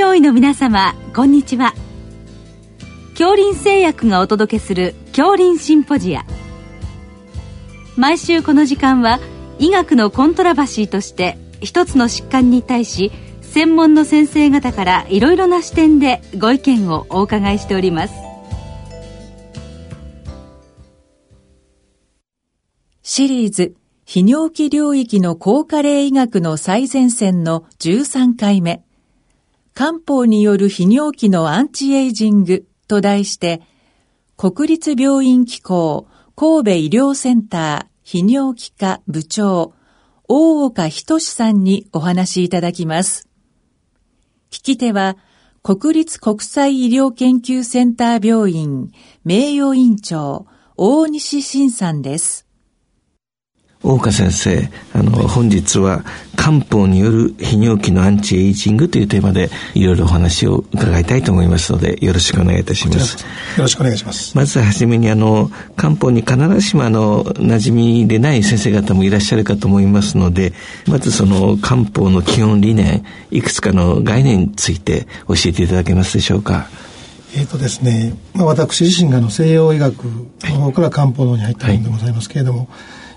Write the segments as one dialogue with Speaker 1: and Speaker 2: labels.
Speaker 1: 上位の皆様こんにちは。恐林製薬がお届けする恐林シンポジア。毎週この時間は医学のコントラバシーとして一つの疾患に対し専門の先生方からいろいろな視点でご意見をお伺いしております。
Speaker 2: シリーズ泌尿器領域の高加齢医学の最前線の13回目。漢方による泌尿器のアンチエイジングと題して、国立病院機構神戸医療センター泌尿器科部長、大岡仁さんにお話しいただきます。聞き手は、国立国際医療研究センター病院名誉院長、大西晋さんです。
Speaker 3: 大岡先生、あの、本日は漢方による泌尿器のアンチエイジングというテーマでいろいろお話を伺いたいと思いますので、よろしくお願いいたします。よ
Speaker 4: ろしくお願いします。
Speaker 3: まずはじめにあの、漢方に必ずしもあの、馴染みでない先生方もいらっしゃるかと思いますので、まずその漢方の基本理念、いくつかの概念について教えていただけますでしょうか？
Speaker 4: えっ、ー、とですね、まあ、私自身がの西洋医学の方から漢方の方に入ったものでございますけれども、はい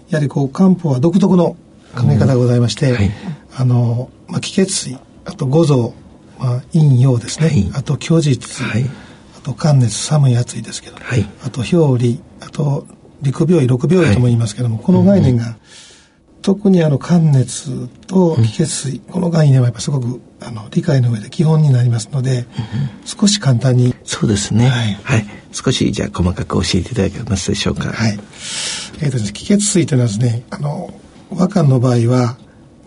Speaker 4: やはりこう漢方は独特の考え方がございまして、うんはい、あの、まあ、気血水あと五臓、まあ、陰陽ですね、はい、あと虚実、はい、あと寒熱寒い暑いですけど、はい、あと表裏あと陸病位六病位とも言いますけども、この概念が、うん、特にあの寒熱と気血水、うん、この概念はやっぱすごくあの理解の上で基本になりますので、少し簡単に。
Speaker 3: そうですね。はい、はい、少しじゃあ細かく教えていただけますでしょうか。
Speaker 4: はいえーと、気血水というのはですねあの和漢の場合は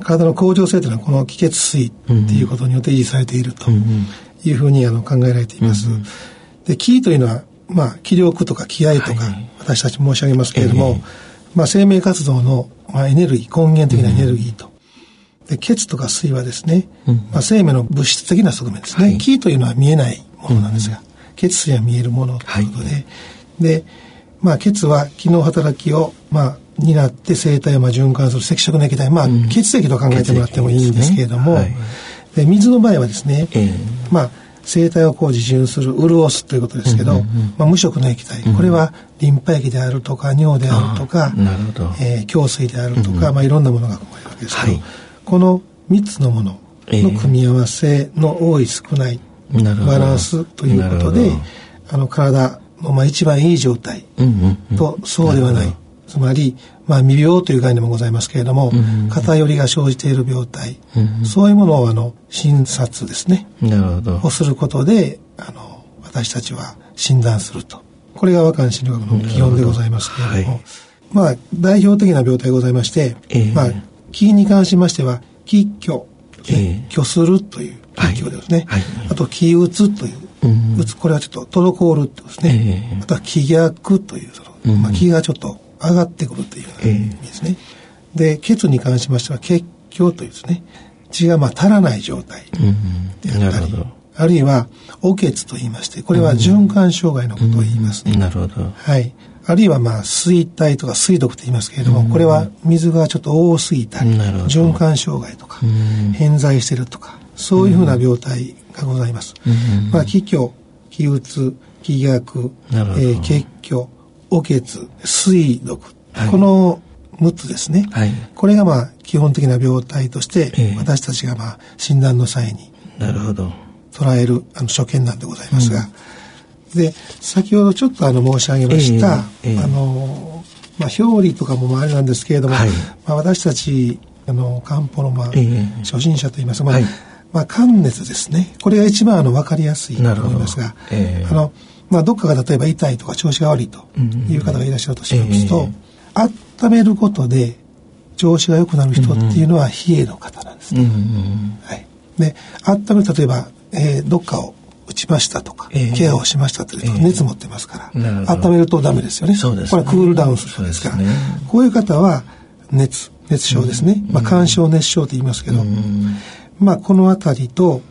Speaker 4: 体の恒常性というのはこの気血水っていうことによって維持されているというふうにあの考えられています。で気というのはまあ気力とか気合とか、私たち申し上げますけれども、まあ、生命活動の、まあ、エネルギー根源的なエネルギーと。で血とか水はですね、まあ、生命の物質的な側面ですね、はい、気というのは見えないものなんですが、血水は見えるものということで、はい、でまあ、血は機能働きを、まあ、担って生体をまあ循環する赤色の液体、まあ、血液と考えてもらってもいいんですけれども、で、ね。はい、水の場合はですね、えー、まあ、生体をこう自循する潤すということですけど、うんうんうん、まあ、無色の液体、これはリンパ液であるとか尿であるとか、えー、胸水であるとか、うんうん、まあ、いろんなものが含まれるわけですけど、はい、この3つのものの組み合わせの多い少ないバランスということで、あの体のまあ一番いい状態とそうではない。つまり、まあ、未病という概念もございますけれども、偏りが生じている病態、そういうものをあの診察ですね。をすることであの私たちは診断すると。これが和漢心理学の基本でございますけれども、はい、まあ代表的な病態ございまして、えー、まあ気に関しましては気虚、えー、虚するという気虚ですね、はい。はい、あと気打つという打つこれはちょっと滞るってことですね、えー、あとは気逆というその、まあ、気がちょっと上がってくるという意味ですね、えー、で血に関しましては血虚というですね。血がまあ足らない状態であったり、うん、あるいはお血と言いましてこれは循環障害のことを言いますね、
Speaker 3: うん、なるほど。
Speaker 4: はい。あるいはまあ水体とか水毒と言いますけれども、これは水がちょっと多すぎたり、循環障害とか、偏在してるとか、そういうふうな病態がございます。まあ、気虚、気うつ、気逆、えー、血虚、お血、水毒、はい、この6つですね、はい、これがまあ基本的な病態として、私たちがまあ診断の際になるほど。捉えるあの所見なんでございますが、うん、で先ほどちょっとあの申し上げました、えーえー、あのまあ、表裏とかもあれなんですけれども、はい、まあ、私たちあの漢方のまあ、初心者といいますか、まあまあ、寒熱ですね。これが一番あの分かりやすいと思いますが、えー、あの、まあ、どっかが例えば痛いとか調子が悪いという方がいらっしゃるとしますと、えー、温めることで調子が良くなる人っていうのは冷えの方なんですね。はい。で、温める例えば、えー、どっかを打ちましたとか、えー、ケアをしましたというと熱持ってますから、温めるとダメですよね。そうです、ね、これはクールダウンする。んですから、ね、こういう方は熱、熱症ですね。まあ、干渉熱症と言いますけど、まあ、このあたりと、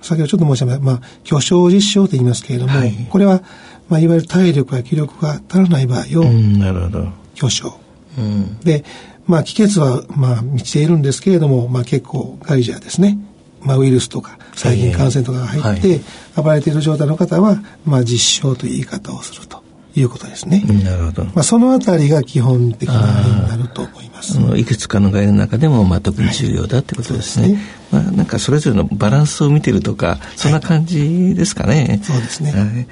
Speaker 4: 先ほどちょっと申し上げた、まあ、巨匠実証と言いますけれども、はい、これは、まあ、いわゆる体力や気力が足らない場合を、なるほど。巨匠。うん、で、まあ、気血は、まあ、満ちているんですけれども、まあ、結構、ガイジャーですね。まあ、ウイルスとか細菌感染とかが入って、暴れている状態の方は、まあ、実証という言い方をすると。いうことですね。
Speaker 3: なるほど。
Speaker 4: まあ、そのあたりが基本的な例になると思います。
Speaker 3: いくつかの概念の中でも、まあ、特に重要だってことですね。はい、まあ、なんかそれぞれのバランスを見てるとか、そんな感じですかね。
Speaker 4: はい、そうですね。はい、ま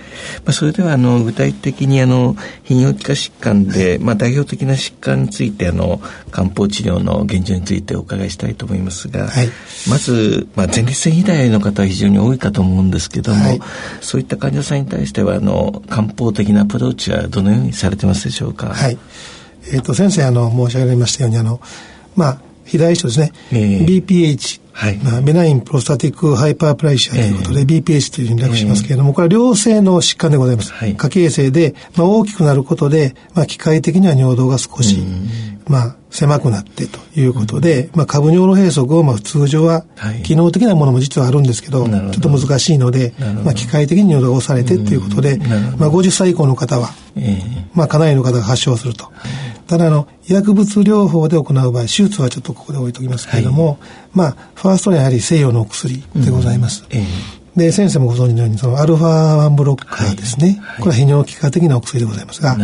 Speaker 3: あ、それでは、あの、具体的に、あの、泌尿器科疾患で、まあ、代表的な疾患について、あの、漢方治療の現状についてお伺いしたいと思いますが、はい、まず、まあ、前立腺肥大の方は非常に多いかと思うんですけども、はい、そういった患者さんに対しては、あの、漢方的なアプローチはどのようにされてますでしょうか？
Speaker 4: はい。えっ、ー、と、先生、あの、申し上げましたように、あの、まあ、肥大症ですね、えー、BPH、はい。まあ、 benign prostatic hyperplasia ということで、えー、BPH というふうに略しますけれども、これは良性の疾患でございます。はい、過形成で、まあ、大きくなることで、まあ、機械的には尿道が少し、まあ、狭くなってということで、まあ、下部尿路閉塞を、まあ、通常は、機能的なものも実はあるんですけど、ちょっと難しいので、まあ、機械的に尿道が押されてということで、まあ、50歳以降の方は、まあ、かなりの方が発症すると。ただあの薬物療法で行う場合手術はちょっとここで置いときますけれども、はい、まあファーストはやはり西洋のお薬でございます。うんえー、で先生もご存知のようにそのアルファ1ブロッカーですね、はい、これは泌尿器科的なお薬でございますが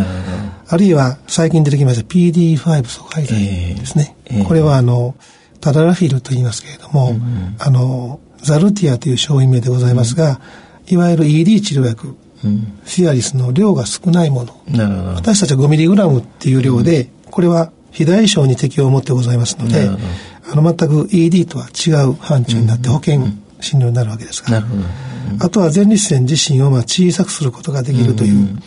Speaker 4: あるいは最近出てきました PD5 阻害剤ですね、えーえー、これはあのタダラフィルと言いますけれども、うん、あのザルティアという商品名でございますが、うん、いわゆる ED 治療薬うん、シアリスの量が少ないもの。私たちは 5mg っていう量で、これは肥大症に適用を持ってございますのであの全く ED とは違う範疇になって保険診療になるわけですから、あとは前立腺自身をまあ小さくすることができるという、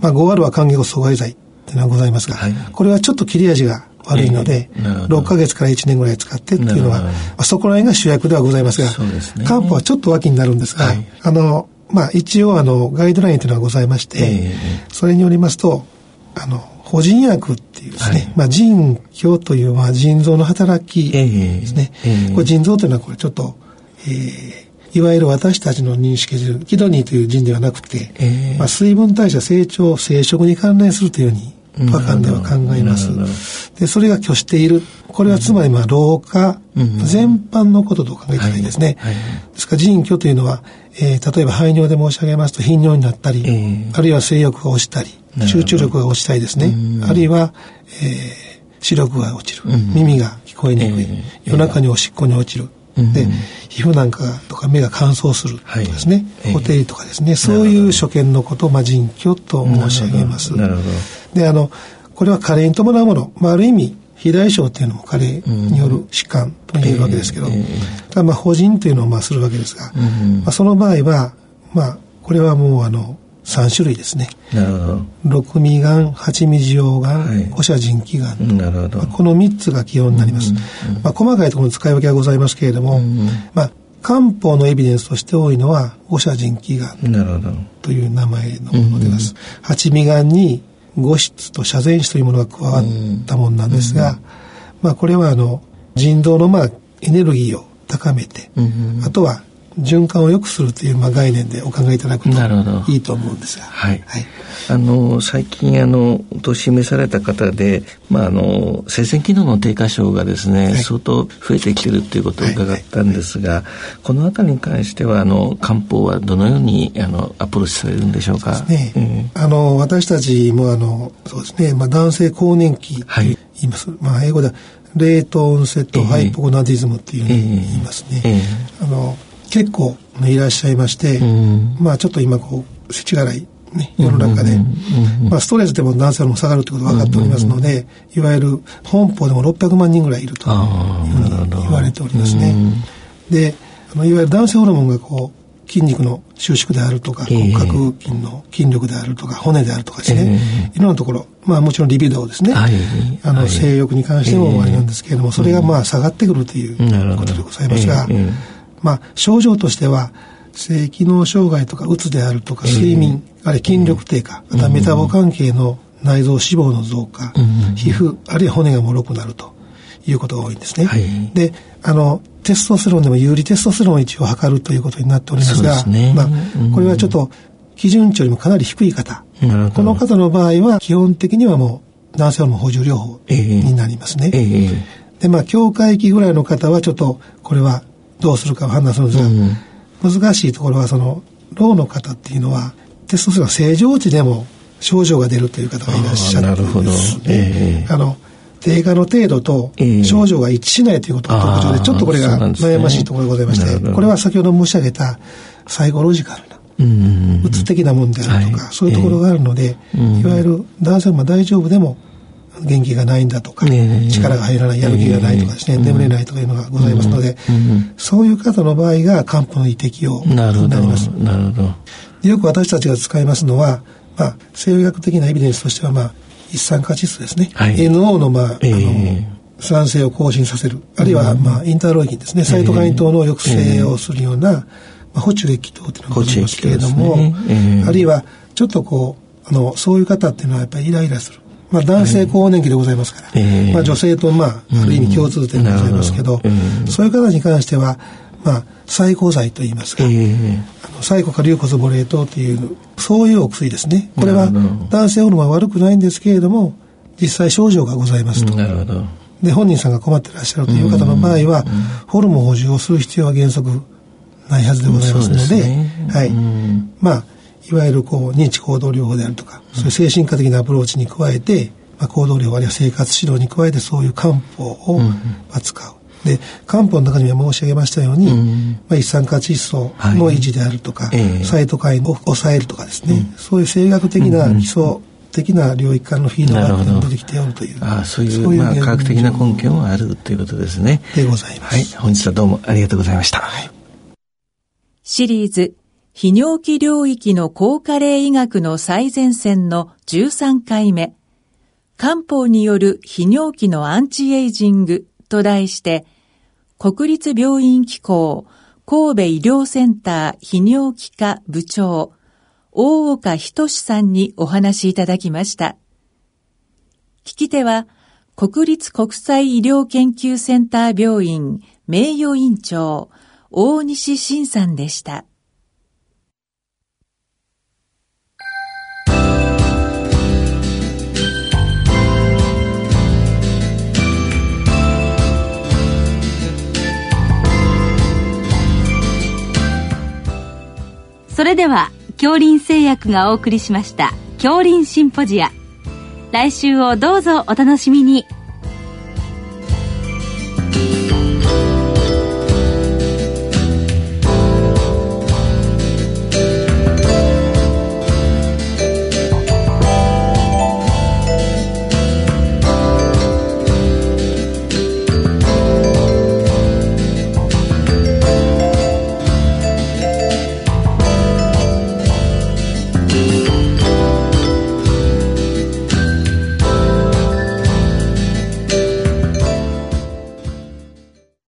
Speaker 4: まあ、5R は還元阻害剤っていうのはございますが、はい、これはちょっと切れ味が悪いので、えー、6ヶ月から1年ぐらい使ってっていうのは、まあ、そこら辺が主役ではございますが、漢方はちょっと脇になるんですが、はい、あの、まあ一応あのガイドラインというのがございまして、えー、それによりますと、あの、補人薬っていうですね、はい、まあ腎虚というまあ腎臓の働きですね。これ腎臓というのはこれちょっと、えー、いわゆる私たちの認識するキドニーという腎ではなくて、えー、まあ、水分代謝成長生殖に関連するというように和漢では考えます。で、それが拒している。これはつまりまあ老化全般のことと考えたらいいですね。ですから腎虚というのは、えー、例えば排尿で申し上げますと頻尿になったり、えー、あるいは性欲が落ちたり、集中力が落ちたりですね。あるいは、えー、視力が落ちる。耳が聞こえにくい。夜中におしっこに落ちる。で、皮膚なんかとか目が乾燥するとかですね、はい、ホテルとかですね、そういう所見のことを、まあ、腎虚と申し上げます。なるほど。で、あの、これは加齢に伴うもの、まあ、ある意味、肥大症っていうのも加齢による疾患と言えるわけですけど、ただまあ、法人というのをまあするわけですが、まあ、その場合は、まあ、これはもうあの、3種類ですね。なるほど。六味がん、八味塩がん、五社腎気がん。なるほど。まあ、この3つが基本になります。まあ、細かいところの使い分けはございますけれども、まあ、漢方のエビデンスとして多いのは、五社腎気がんという名前のものです。八味がんに五質と遮前質というものが加わったものなんですが、まあ、これはあの、腎臓のまあ、エネルギーを高めて、あとは循環を良くするという、まあ、概念でお考えいただくといいと思うんですが。はい。はい、
Speaker 3: あの、最近、あの、お年召された方で、まあ、あの、生鮮機能の低下症がですね、はい、相当増えてきてるということを伺ったんですが、このあたりに関しては、あの、漢方はどのように、あの、アプローチされるんでしょうか？
Speaker 4: ね、うん、あの、私たちも、あの、そうですね、まあ、男性更年期と言います。はい、まあ、英語では、レートオンセットハイポゴナディズムっていうふうに言いますね。えーえー、あの結構いらっしゃいまして、うん、まあちょっと今こう、世知辛い、ね、世の中で、まあストレスでも男性も下がるということが分かっておりますので、いわゆる本邦でも600万人ぐらいいるというふうに言われておりますね。で、あのいわゆる男性ホルモンがこう、筋肉の収縮であるとか、骨格筋の筋力であるとか、骨であるとかですね、えー、いろんなところ、まあもちろんリビドーですね、はい、あの、性欲に関しても終わりなんですけれども、それがまあ下がってくるということでございますが、えーまあ、症状としては、性機能障害とか、うつであるとか、睡眠、えー、あるいは筋力低下、またメタボ関係の内臓脂肪の増加、うん、皮膚、あるいは骨が脆くなるということが多いんですね。はい、で、あの、テストステロンでも有利テストステロンを一応測るということになっておりますが、ね、まあ、これはちょっと基準値よりもかなり低い方、この方の場合は基本的にはもう男性ホルモン補充療法になりますね。えーえ。ー、で、まあ、境界期ぐらいの方はちょっとこれはどうするかを判断するんですが、うん、難しいところはそのローの方っていうのはテストステロン正常値でも症状が出るという方がいらっしゃるんです。ね。えー、あの低下の程度と症状が一致しないということが特徴で、ちょっとこれが悩ましいところでございまして、これは先ほど申し上げたサイコロジカルな、うつ的なもんであるとか、そういうところがあるので、いわゆる男性も大丈夫でも元気がないんだとか、力が入らない、やる気がないとかですね、眠れないとかいうのがございますので、そういう方の場合が漢方の胃適用になります。なるほど。よく私たちが使いますのは、まあ、生理学的なエビデンスとしては、まあ、一酸化窒素ですね。はい、NO の、まあ、えー、あの、酸性を更新させる。あるいは、まあ、インターロイキンですね。サイトカイン等の抑制をするような、まあ、補充液等というのがございますけれども、ね。えー、あるいは、ちょっとこう、あの、そういう方っていうのはやっぱりイライラする。まあ、男性更年期でございますから、えー、まあ、女性と、まあ、ある意味共通点でございますけど、うん、そういう方に関しては、まあ、細胞剤と言いますか、えー、あの細胞化硫骨ボレートというそういうお薬ですね。これは男性ホルモンは悪くないんですけれども実際症状がございますと。なるほど。で本人さんが困ってらっしゃるという方の場合は、ホルモン補充をする必要は原則ないはずでございますので、ね、はい、まあいわゆるこう認知行動療法であるとか、そういう精神科的なアプローチに加えて、まあ、行動療法あるいは生活指導に加えてそういう漢方を、まあ、使う。で漢方の中には申し上げましたように、うん、まあ、一酸化窒素の維持であるとか、はい、サイトカインを抑えるとかですね、うん、そういう生学的な基礎的な領域からのフィードバックが出てきておるという
Speaker 3: あそういうそういう、まあ、科学的な根拠もあるということですね。
Speaker 4: でございます、はい、
Speaker 3: 本日はどうもありがとうございました、はい、
Speaker 2: シリーズ泌尿器領域の高加齢医学の最前線の13回目漢方による泌尿器のアンチエイジングと題して、国立病院機構神戸医療センター泌尿器科部長、大岡仁さんにお話しいただきました。聞き手は、国立国際医療研究センター病院名誉院長、大西晋さんでした。
Speaker 1: では恐林製薬がお送りしました恐林シンポジア。来週をどうぞお楽しみに。